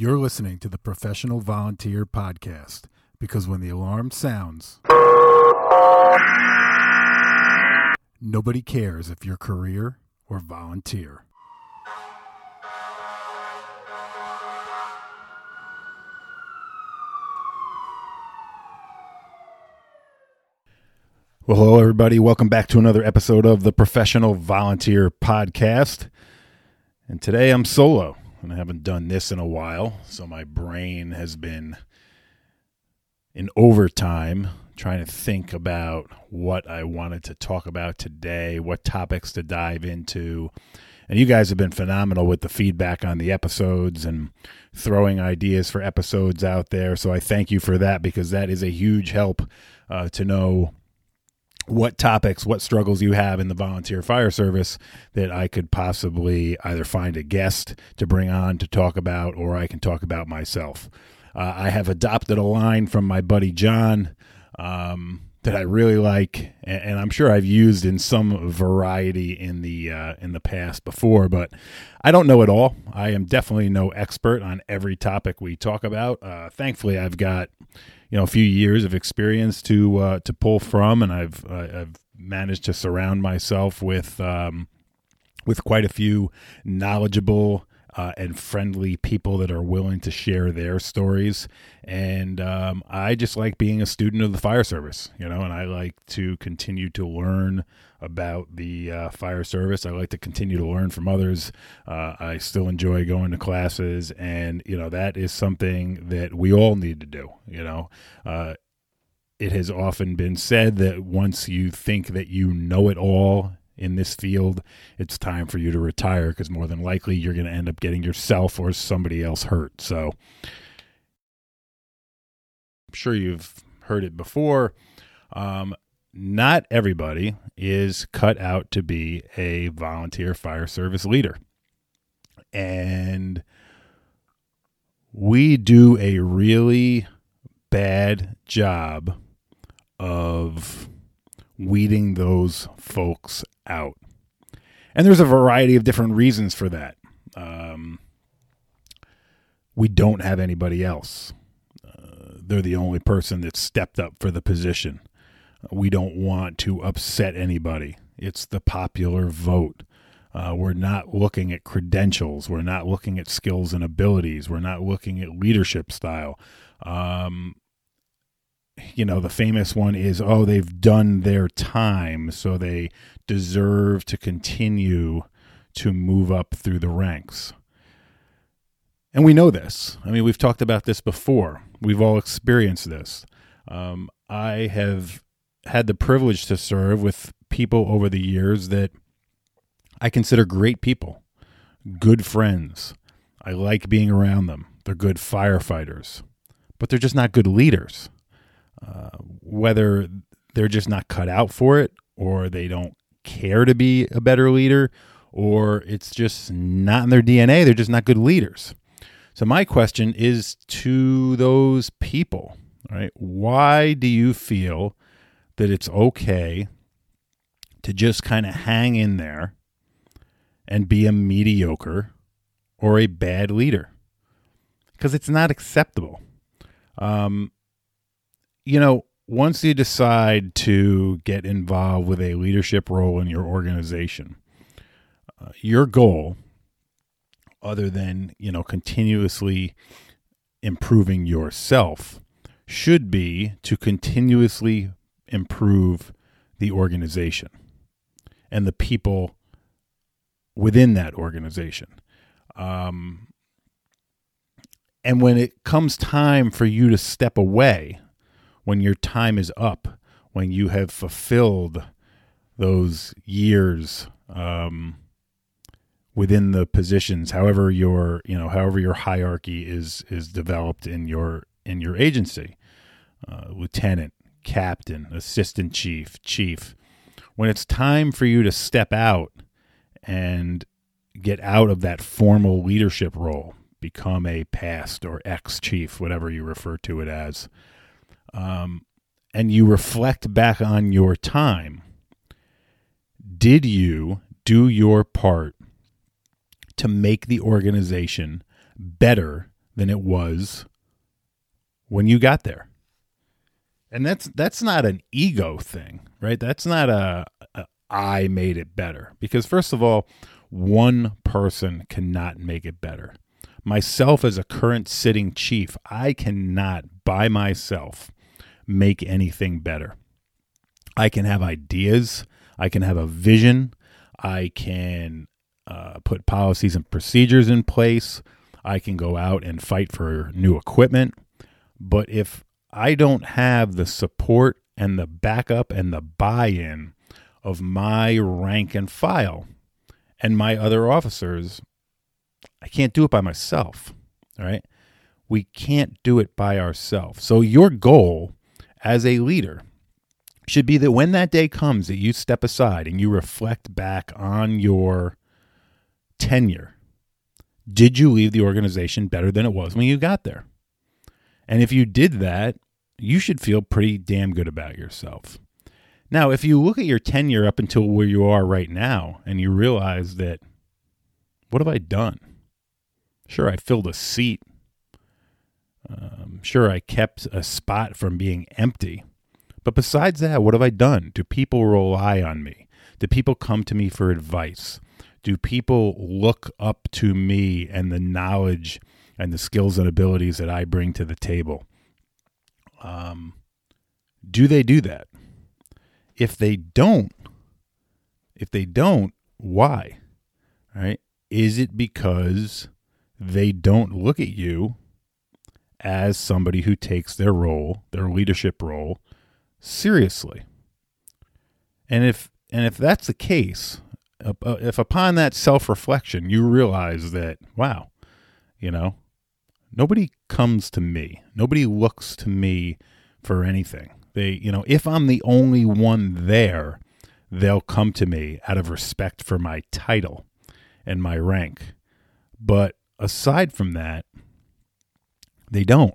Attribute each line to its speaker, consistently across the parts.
Speaker 1: You're listening to the Professional Volunteer Podcast because when the alarm sounds, nobody cares if you're career or volunteer. Well, hello, everybody. Welcome back to another episode of the Professional Volunteer Podcast. And today I'm solo, and I haven't done this in a while, so my brain has been in overtime trying to think about what I wanted to talk about today, what topics to dive into. And you guys have been phenomenal with the feedback on the episodes and throwing ideas for episodes out there. So I thank you for that because that is a huge help uh, to know what topics, what struggles you have in the volunteer fire service that I could possibly either find a guest to bring on to talk about or I can talk about myself. Uh, I have adopted a line from my buddy John um, that I really like, and, and, I'm sure I've used in some variety in the uh, in the past before, but I don't know it all. I am definitely no expert on every topic we talk about. Uh, thankfully, I've got you know a few years of experience to uh, to pull from, and I've I've managed to surround myself with um, with quite a few knowledgeable uh, and friendly people that are willing to share their stories. And um, I just like being a student of the fire service, you know, and I like to continue to learn about the uh, fire service. I like to continue to learn from others. Uh, I still enjoy going to classes, and you know that is something that we all need to do. You know, uh, it has often been said that once you think that you know it all in this field, it's time for you to retire because more than likely you're going to end up getting yourself or somebody else hurt. So I'm sure you've heard it before. Um, not everybody is cut out to be a volunteer fire service leader. And we do a really bad job of weeding those folks out. And there's a variety of different reasons for that. Um, we don't have anybody else. Uh, they're the only person that stepped up for the position. We don't want to upset anybody. It's the popular vote. Uh, we're not looking at credentials. We're not looking at skills and abilities. We're not looking at leadership style. Um, you know, the famous one is, oh, they've done their time, so they deserve to continue to move up through the ranks. And we know this. I mean, we've talked about this before. We've all experienced this. Um, I have had the privilege to serve with people over the years that I consider great people, good friends. I like being around them. They're good firefighters, but they're just not good leaders. Uh, whether they're just not cut out for it or they don't care to be a better leader or it's just not in their DNA. They're just not good leaders. So, my question is to those people, right? Why do you feel that it's okay to just kind of hang in there and be a mediocre or a bad leader? Because it's not acceptable. Um, you know, once you decide to get involved with a leadership role in your organization, uh, your goal, other than, you know, continuously improving yourself, should be to continuously improve the organization and the people within that organization. Um, and when it comes time for you to step away, when your time is up, when you have fulfilled those years um, within the positions, however your you know however your hierarchy is is developed in your in your agency, uh, lieutenant, captain, assistant chief, chief. When it's time for you to step out and get out of that formal leadership role, become a past or ex chief, whatever you refer to it as um, and you reflect back on your time, did you do your part to make the organization better than it was when you got there. And that's that's not an ego thing, right? That's not a, a I made it better because first of all, one person cannot make it better. Myself as a current sitting chief, I cannot by myself make anything better. I can have ideas, I can have a vision, I can uh, put policies and procedures in place, I can go out and fight for new equipment. But if I don't have the support and the backup and the buy in of my rank and file and my other officers, I can't do it by myself. All right. We can't do it by ourselves. So, your goal as a leader should be that when that day comes that you step aside and you reflect back on your tenure, did you leave the organization better than it was when you got there? And if you did that, you should feel pretty damn good about yourself. Now, if you look at your tenure up until where you are right now and you realize that, what have I done? Sure, I filled a seat. Um, sure, I kept a spot from being empty. But besides that, what have I done? Do people rely on me? Do people come to me for advice? Do people look up to me and the knowledge and the skills and abilities that I bring to the table? Um, do they do that? If they don't, if they don't, why? Right? Is it because they don't look at you as somebody who takes their role, their leadership role, seriously? And if and if that's the case, uh, if upon that self-reflection you realize that wow, you know, nobody comes to me. Nobody looks to me for anything. They, you know, if I'm the only one there, they'll come to me out of respect for my title and my rank. But aside from that, they don't.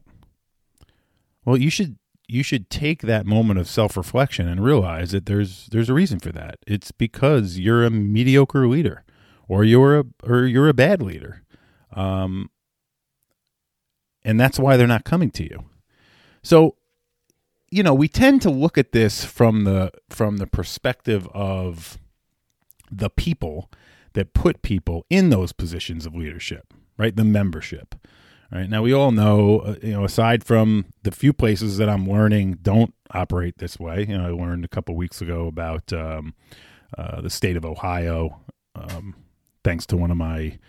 Speaker 1: Well, you should you should take that moment of self-reflection and realize that there's there's a reason for that. It's because you're a mediocre leader or you're a or you're a bad leader. Um, and that's why they're not coming to you. So, you know, we tend to look at this from the from the perspective of the people that put people in those positions of leadership, right? The membership. Right now, we all know, uh, you know, aside from the few places that I'm learning don't operate this way. You know, I learned a couple weeks ago about um, uh, the state of Ohio, um, thanks to one of my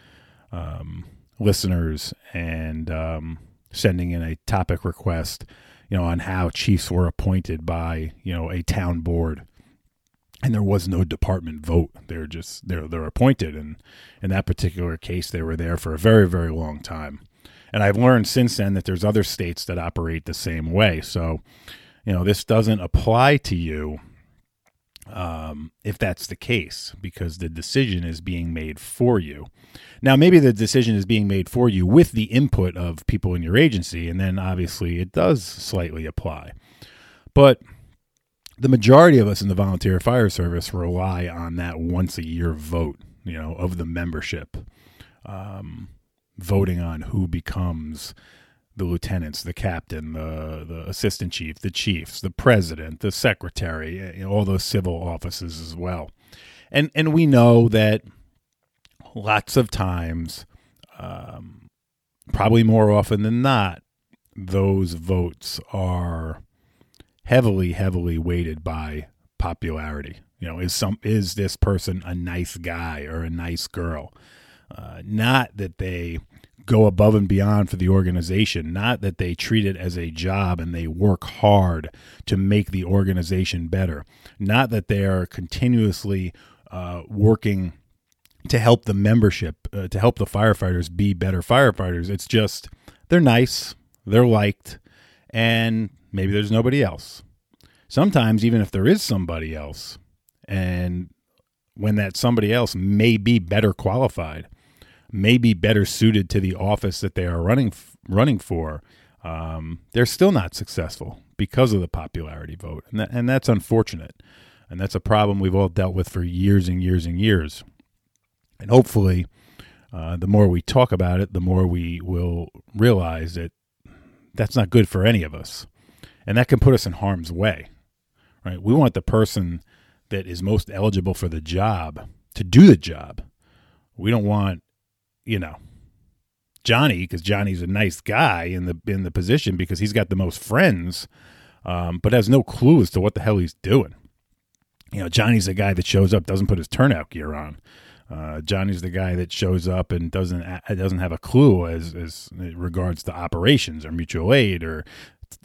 Speaker 1: um, listeners and um, sending in a topic request, you know, on how chiefs were appointed by you know a town board, and there was no department vote. They're just they're they're appointed, and in that particular case, they were there for a very very long time. And I've learned since then that there's other states that operate the same way. So, you know, this doesn't apply to you um, if that's the case, because the decision is being made for you. Now, maybe the decision is being made for you with the input of people in your agency, and then obviously it does slightly apply. But the majority of us in the volunteer fire service rely on that once a year vote, you know, of the membership, um, voting on who becomes the lieutenants, the captain, the the assistant chief, the chiefs, the president, the secretary, eh, know, all those civil offices as well. And and we know that lots of times, um, probably more often than not, those votes are heavily, heavily weighted by popularity. You know, is some is this person a nice guy or a nice girl? Uh, not that they go above and beyond for the organization, not that they treat it as a job and they work hard to make the organization better, not that they are continuously uh, working to help the membership, uh, to help the firefighters be better firefighters. It's just they're nice, they're liked, and maybe there's nobody else. Sometimes, even if there is somebody else, and when that somebody else may be better qualified, may be better suited to the office that they are running running for, um, they're still not successful because of the popularity vote, and that, and that's unfortunate, and that's a problem we've all dealt with for years and years and years, and hopefully, uh, the more we talk about it, the more we will realize that that's not good for any of us. And that can put us in harm's way, right? We want the person that is most eligible for the job to do the job. We don't want, you know, Johnny because Johnny's a nice guy in the in the position because he's got the most friends, um, but has no clue as to what the hell he's doing. You know, Johnny's the guy that shows up, doesn't put his turnout gear on. Uh, Johnny's the guy that shows up and doesn't doesn't have a clue as as regards to operations or mutual aid or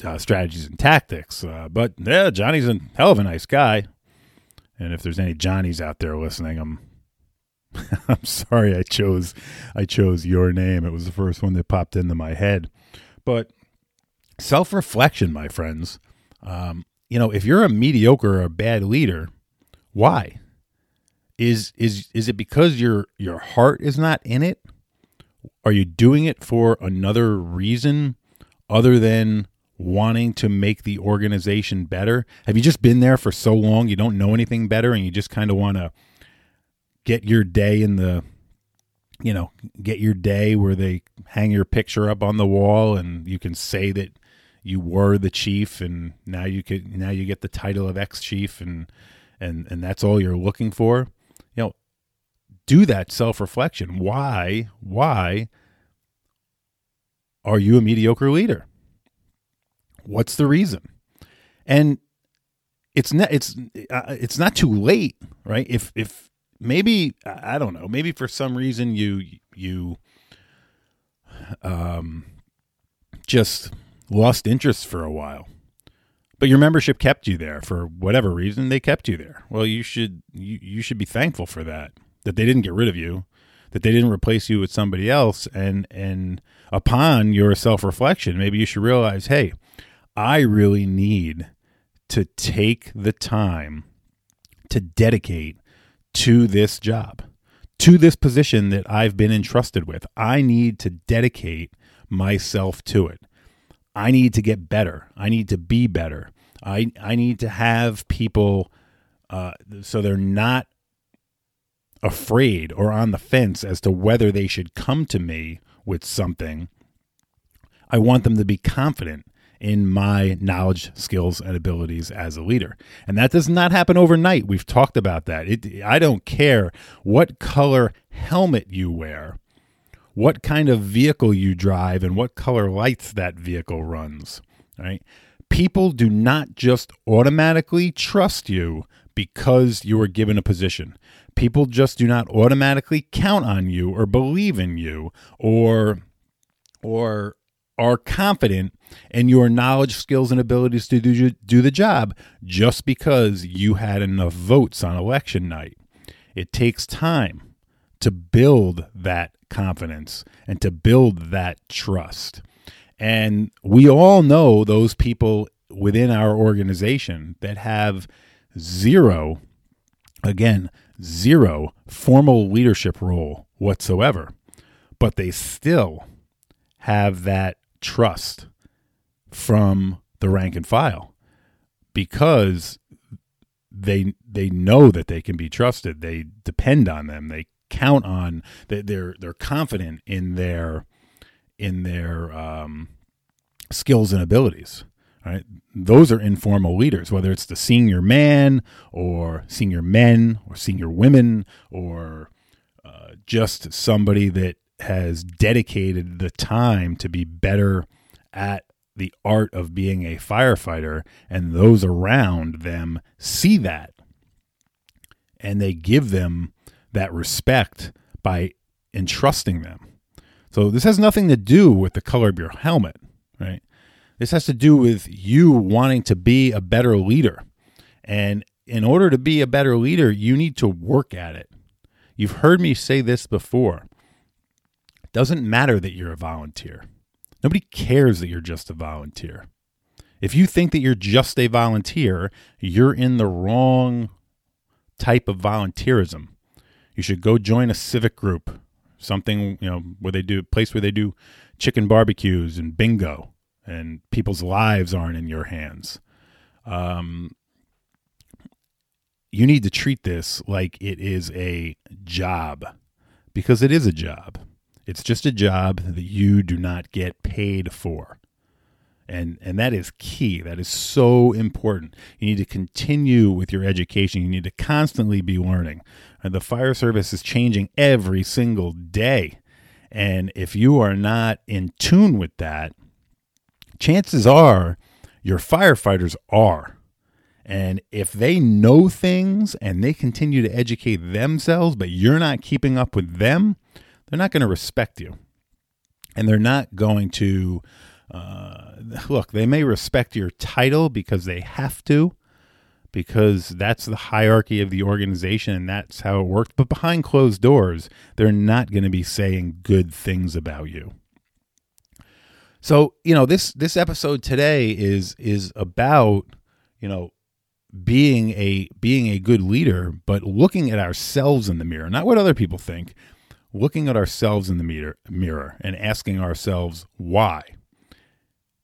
Speaker 1: uh, strategies and tactics. Uh, but yeah, Johnny's a hell of a nice guy. And if there's any Johnnies out there listening, I'm I'm sorry I chose I chose your name. It was the first one that popped into my head. But self reflection, my friends. Um, you know, if you're a mediocre or a bad leader, why? Is is is it because your your heart is not in it? Are you doing it for another reason other than wanting to make the organization better? Have you just been there for so long you don't know anything better and you just kind of want to get your day in the you know get your day where they hang your picture up on the wall and you can say that you were the chief and now you could now you get the title of ex chief and and and that's all you're looking for. You know do that self reflection why why are you a mediocre leader? What's the reason? And it's not it's uh, it's not too late right? If if maybe I don't know. Maybe for some reason you you um just lost interest for a while. But your membership kept you there for whatever reason they kept you there. Well, you should you, you should be thankful for that. That they didn't get rid of you, that they didn't replace you with somebody else and and upon your self-reflection, maybe you should realize, "Hey, I really need to take the time to dedicate to this job, to this position that I've been entrusted with. I need to dedicate myself to it. I need to get better. I need to be better. I I need to have people uh, so they're not afraid or on the fence as to whether they should come to me with something. I want them to be confident in my knowledge, skills, and abilities as a leader. And that does not happen overnight. We've talked about that. It, I don't care what color helmet you wear, what kind of vehicle you drive, and what color lights that vehicle runs. Right? People do not just automatically trust you because you are given a position. People just do not automatically count on you or believe in you or or are confident in your knowledge, skills, and abilities to do, do the job just because you had enough votes on election night. It takes time to build that confidence and to build that trust. And we all know those people within our organization that have zero, again, zero formal leadership role whatsoever, but they still have that trust from the rank and file because they they know that they can be trusted. They depend on them. They count on that they're they're confident in their in their um, skills and abilities. Right? Those are informal leaders, whether it's the senior man or senior men or senior women or uh, just somebody that has dedicated the time to be better at the art of being a firefighter, and those around them see that and they give them that respect by entrusting them. So this has nothing to do with the color of your helmet, right? This has to do with you wanting to be a better leader. And in order to be a better leader, you need to work at it. You've heard me say this before. Doesn't matter that you're a volunteer. Nobody cares that you're just a volunteer. If you think that you're just a volunteer, you're in the wrong type of volunteerism. You should go join a civic group, something, you know, where they do a place where they do chicken barbecues and bingo and people's lives aren't in your hands. Um, you need to treat this like it is a job because it is a job. It's just a job that you do not get paid for. And and that is key. That is so important. You need to continue with your education. You need to constantly be learning. And the fire service is changing every single day. And if you are not in tune with that, chances are your firefighters are. And if they know things and they continue to educate themselves, but you're not keeping up with them, they're not going to respect you. And they're not going to uh, look, they may respect your title because they have to, because that's the hierarchy of the organization and that's how it works. But behind closed doors, they're not going to be saying good things about you. So, you know, this this episode today is is about, you know, being a being a good leader, but looking at ourselves in the mirror, not what other people think, looking at ourselves in the mirror, mirror and asking ourselves why.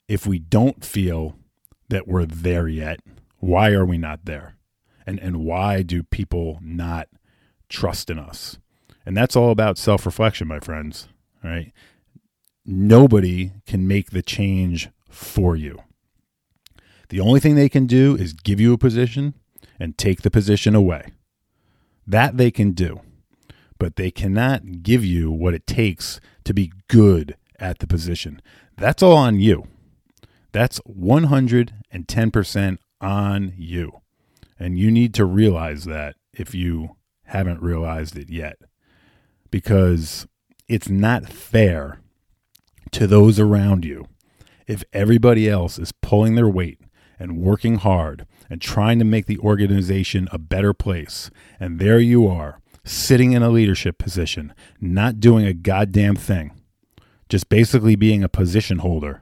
Speaker 1: If we don't feel that we're there yet, why are we not there? And and why do people not trust in us? And that's all about self-reflection, my friends, right? Nobody can make the change for you. The only thing they can do is give you a position and take the position away. That they can do but they cannot give you what it takes to be good at the position. That's all on you. That's 110% on you. And you need to realize that if you haven't realized it yet. Because it's not fair to those around you if everybody else is pulling their weight and working hard and trying to make the organization a better place. And there you are, sitting in a leadership position, not doing a goddamn thing, just basically being a position holder,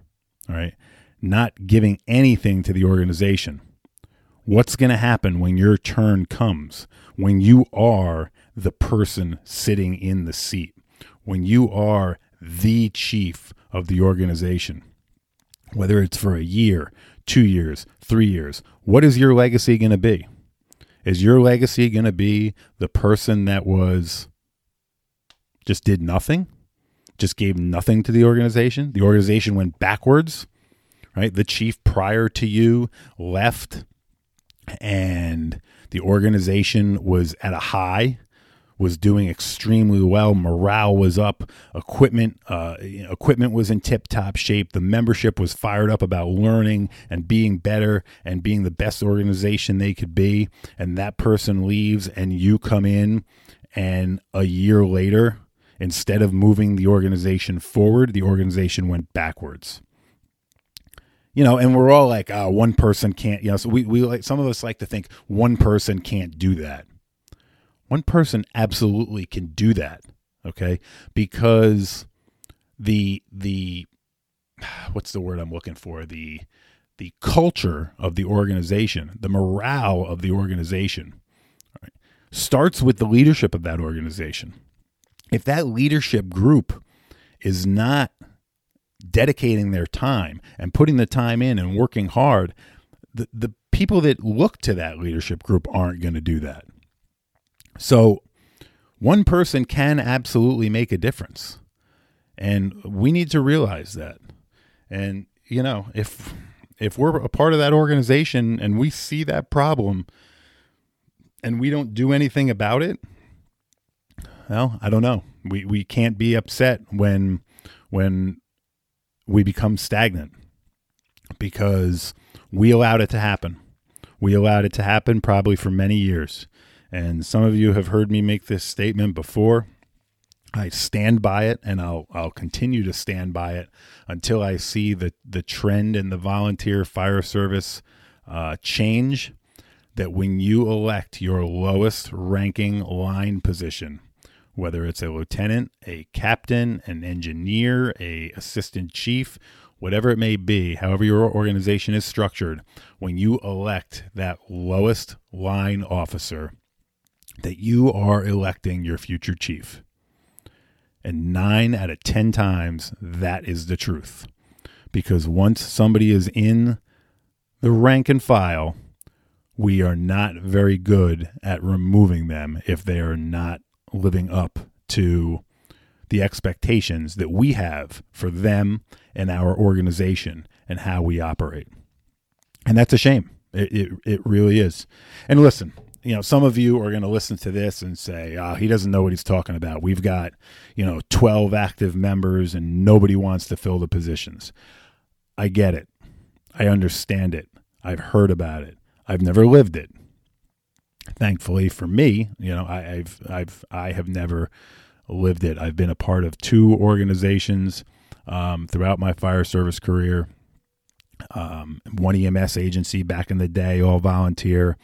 Speaker 1: all right? Not giving anything to the organization. What's going to happen when your turn comes? When you are the person sitting in the seat, when you are the chief of the organization, whether it's for a year, two years, three years, what is your legacy going to be? Is your legacy going to be the person that was just did nothing, just gave nothing to the organization? The organization went backwards, right? The chief prior to you left and the organization was at a high was doing extremely well. Morale was up. Equipment uh, equipment was in tip top shape. The membership was fired up about learning and being better and being the best organization they could be. And that person leaves, and you come in, and a year later, instead of moving the organization forward, the organization went backwards you know, and we're all like, oh, one person can't, you know, so we, we like, some of us like to think one person can't do that. One person absolutely can do that, okay? Because the the what's the word I'm looking for? The the culture of the organization, the morale of the organization right, starts with the leadership of that organization. If that leadership group is not dedicating their time and putting the time in and working hard, the, the people that look to that leadership group aren't going to do that. So one person can absolutely make a difference. And we need to realize that. And you know, if if we're a part of that organization and we see that problem and we don't do anything about it, well, I don't know. We we can't be upset when when we become stagnant because we allowed it to happen. We allowed it to happen probably for many years. And some of you have heard me make this statement before. I stand by it and I'll I'll continue to stand by it until I see the the trend in the volunteer fire service uh, change that when you elect your lowest ranking line position whether it's a lieutenant, a captain, an engineer, a assistant chief, whatever it may be, however your organization is structured, when you elect that lowest line officer, that you are electing your future chief. And nine out of 10 times, that is the truth. Because once somebody is in the rank and file, we are not very good at removing them if they are not living up to the expectations that we have for them and our organization and how we operate. And that's a shame. It, it, it really is. And listen, you know, some of you are going to listen to this and say, oh, he doesn't know what he's talking about. We've got, you know, 12 active members and nobody wants to fill the positions. I get it. I understand it. I've heard about it. I've never lived it. Thankfully for me, you know, I, I've I've I have never lived it. I've been a part of two organizations um, throughout my fire service career. Um, one EMS agency back in the day, all volunteer,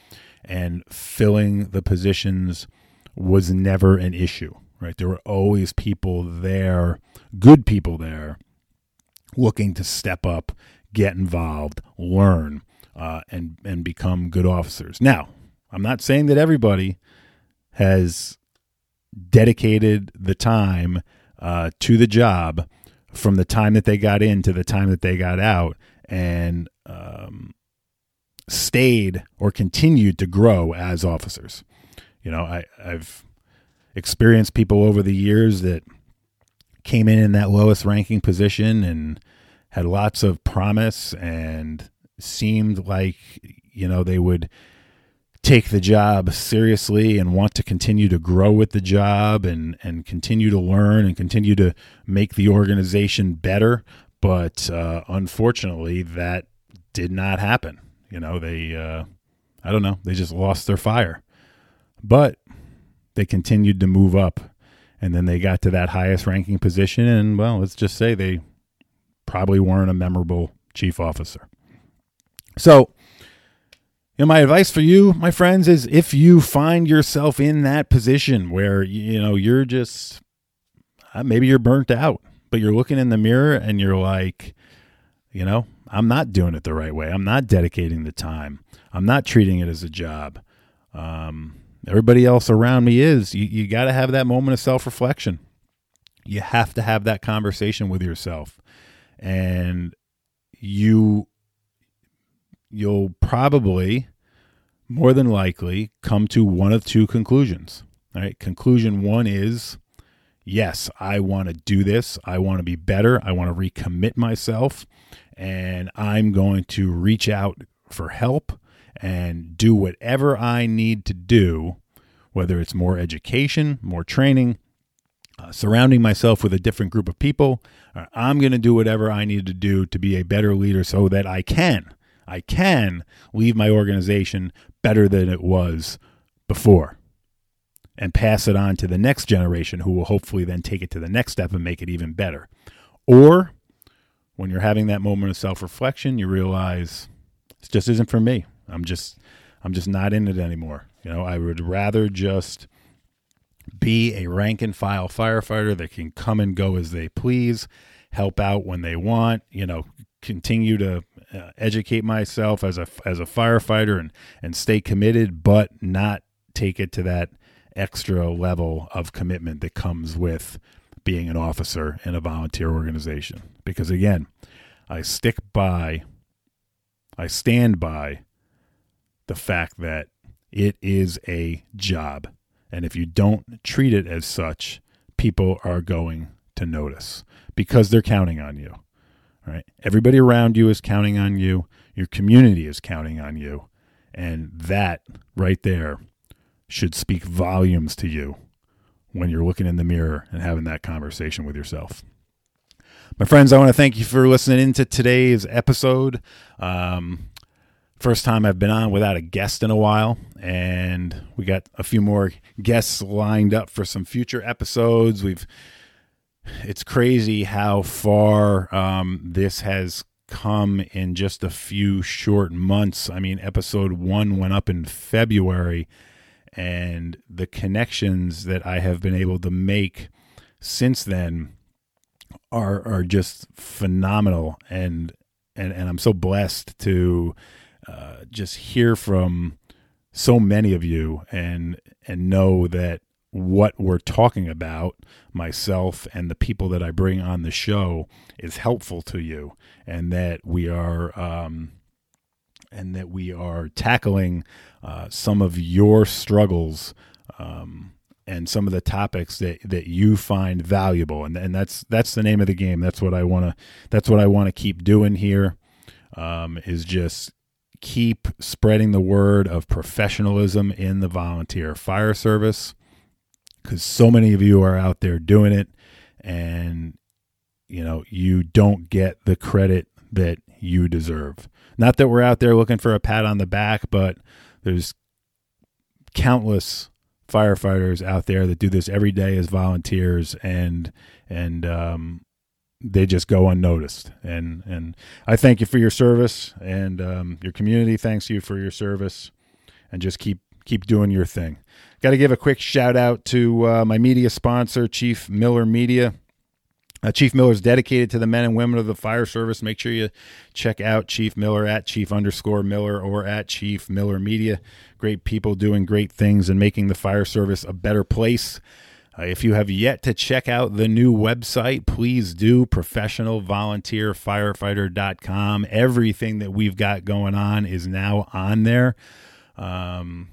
Speaker 1: and filling the positions was never an issue. Right, there were always people there, good people there, looking to step up, get involved, learn, uh, and and become good officers. Now, I'm not saying that everybody has dedicated the time uh, to the job from the time that they got in to the time that they got out, and um, stayed or continued to grow as officers. You know, I, I've experienced people over the years that came in in that lowest ranking position and had lots of promise and seemed like you know they would take the job seriously and want to continue to grow with the job and and continue to learn and continue to make the organization better but uh, unfortunately that did not happen you know they uh, i don't know they just lost their fire. But they continued to move up and then they got to that highest ranking position and well let's just say they probably weren't a memorable chief officer. So, you know, my advice for you, my friends, is if you find yourself in that position where you know you're just uh, maybe you're burnt out, but you're looking in the mirror and you're like, you know, I'm not doing it the right way. I'm not dedicating the time. I'm not treating it as a job. Um, everybody else around me is. You, you got to have that moment of self reflection. You have to have that conversation with yourself. And you you'll probably more than likely come to one of two conclusions. All right. Conclusion one is yes, I want to do this. I want to be better. I want to recommit myself. And I'm going to reach out for help and do whatever I need to do, whether it's more education, more training, uh, surrounding myself with a different group of people. I'm going to do whatever I need to do to be a better leader so that I can I can leave my organization better than it was before and pass it on to the next generation who will hopefully then take it to the next step and make it even better. Or when you're having that moment of self-reflection, you realize it just isn't for me. I'm just I'm just not in it anymore. You know, I would rather just be a rank and file firefighter that can come and go as they please, help out when they want, you know, continue to uh, educate myself as a as a firefighter and and stay committed, but not take it to that extra level of commitment that comes with being an officer in a volunteer organization. Because again, I stick by, I stand by the fact that it is a job. And if you don't treat it as such, people are going to notice because they're counting on you. Right? Everybody around you is counting on you. Your community is counting on you. And that right there should speak volumes to you when you're looking in the mirror and having that conversation with yourself. My friends, I want to thank you for listening into today's episode. Um, first time I've been on without a guest in a while, and we got a few more guests lined up for some future episodes. We've it's crazy how far um, this has come in just a few short months. I mean, episode one went up in February, and the connections that I have been able to make since then are are just phenomenal. And and and I'm so blessed to uh, just hear from so many of you and and know that what we're talking about, myself and the people that I bring on the show, is helpful to you, and that we are um, and that we are tackling uh, some of your struggles um, and some of the topics that that you find valuable. And and that's that's the name of the game. That's what I want to that's what I want to keep doing here um, is just keep spreading the word of professionalism in the volunteer fire service because so many of you are out there doing it. And you know you don't get the credit that you deserve not that we're out there looking for a pat on the back but there's countless firefighters out there that do this every day as volunteers and and um, they just go unnoticed and and I thank you for your service and um, your community thanks you for your service and just keep keep doing your thing. Got to give a quick shout out to uh, my media sponsor, Chief Miller Media. Uh, Chief Miller is dedicated to the men and women of the fire service. Make sure you check out Chief Miller at Chief underscore Miller or at Chief Miller Media. Great people doing great things and making the fire service a better place. Uh, if you have yet to check out the new website, please do professionalvolunteerfirefighter.com. Everything that we've got going on is now on there. Um,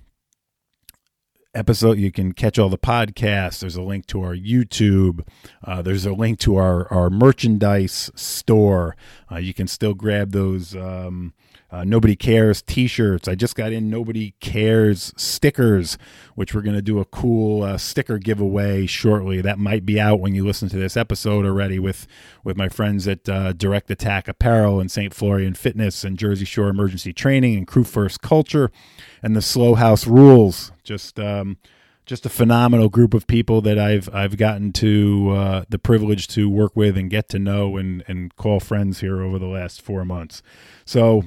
Speaker 1: episode you can catch all the podcasts. There's a link to our youtube. Uh, there's a link to our, our merchandise store. Uh, you can still grab those um, uh, nobody cares t-shirts. I just got in nobody cares stickers which we're going to do a cool uh, sticker giveaway shortly. That might be out when you listen to this episode already with with my friends at uh, direct attack apparel and st florian fitness and jersey shore emergency training and crew first culture and the slow house rules. Just um, just a phenomenal group of people that I've I've gotten to uh, the privilege to work with and get to know and and call friends here over the last four months. So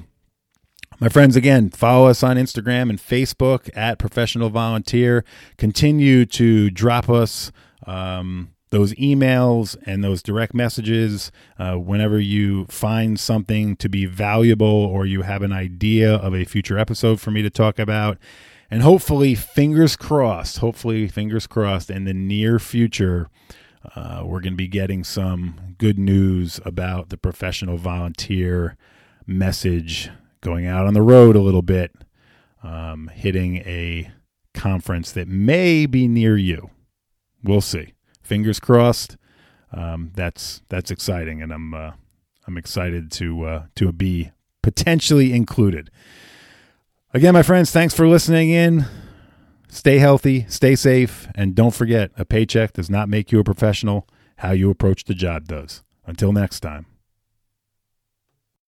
Speaker 1: my friends, again, follow us on Instagram and Facebook at Professional Volunteer. Continue to drop us um, those emails and those direct messages uh, whenever you find something to be valuable or you have an idea of a future episode for me to talk about. And hopefully, fingers crossed, hopefully, fingers crossed, in the near future, uh, we're going to be getting some good news about the professional volunteer message going out on the road a little bit, um, hitting a conference that may be near you. We'll see. Fingers crossed. Um, that's that's exciting, and I'm uh, I'm excited to uh, to be potentially included. Again, my friends, thanks for listening in. Stay healthy, stay safe, and don't forget a paycheck does not make you a professional. How you approach the job does. Until next time.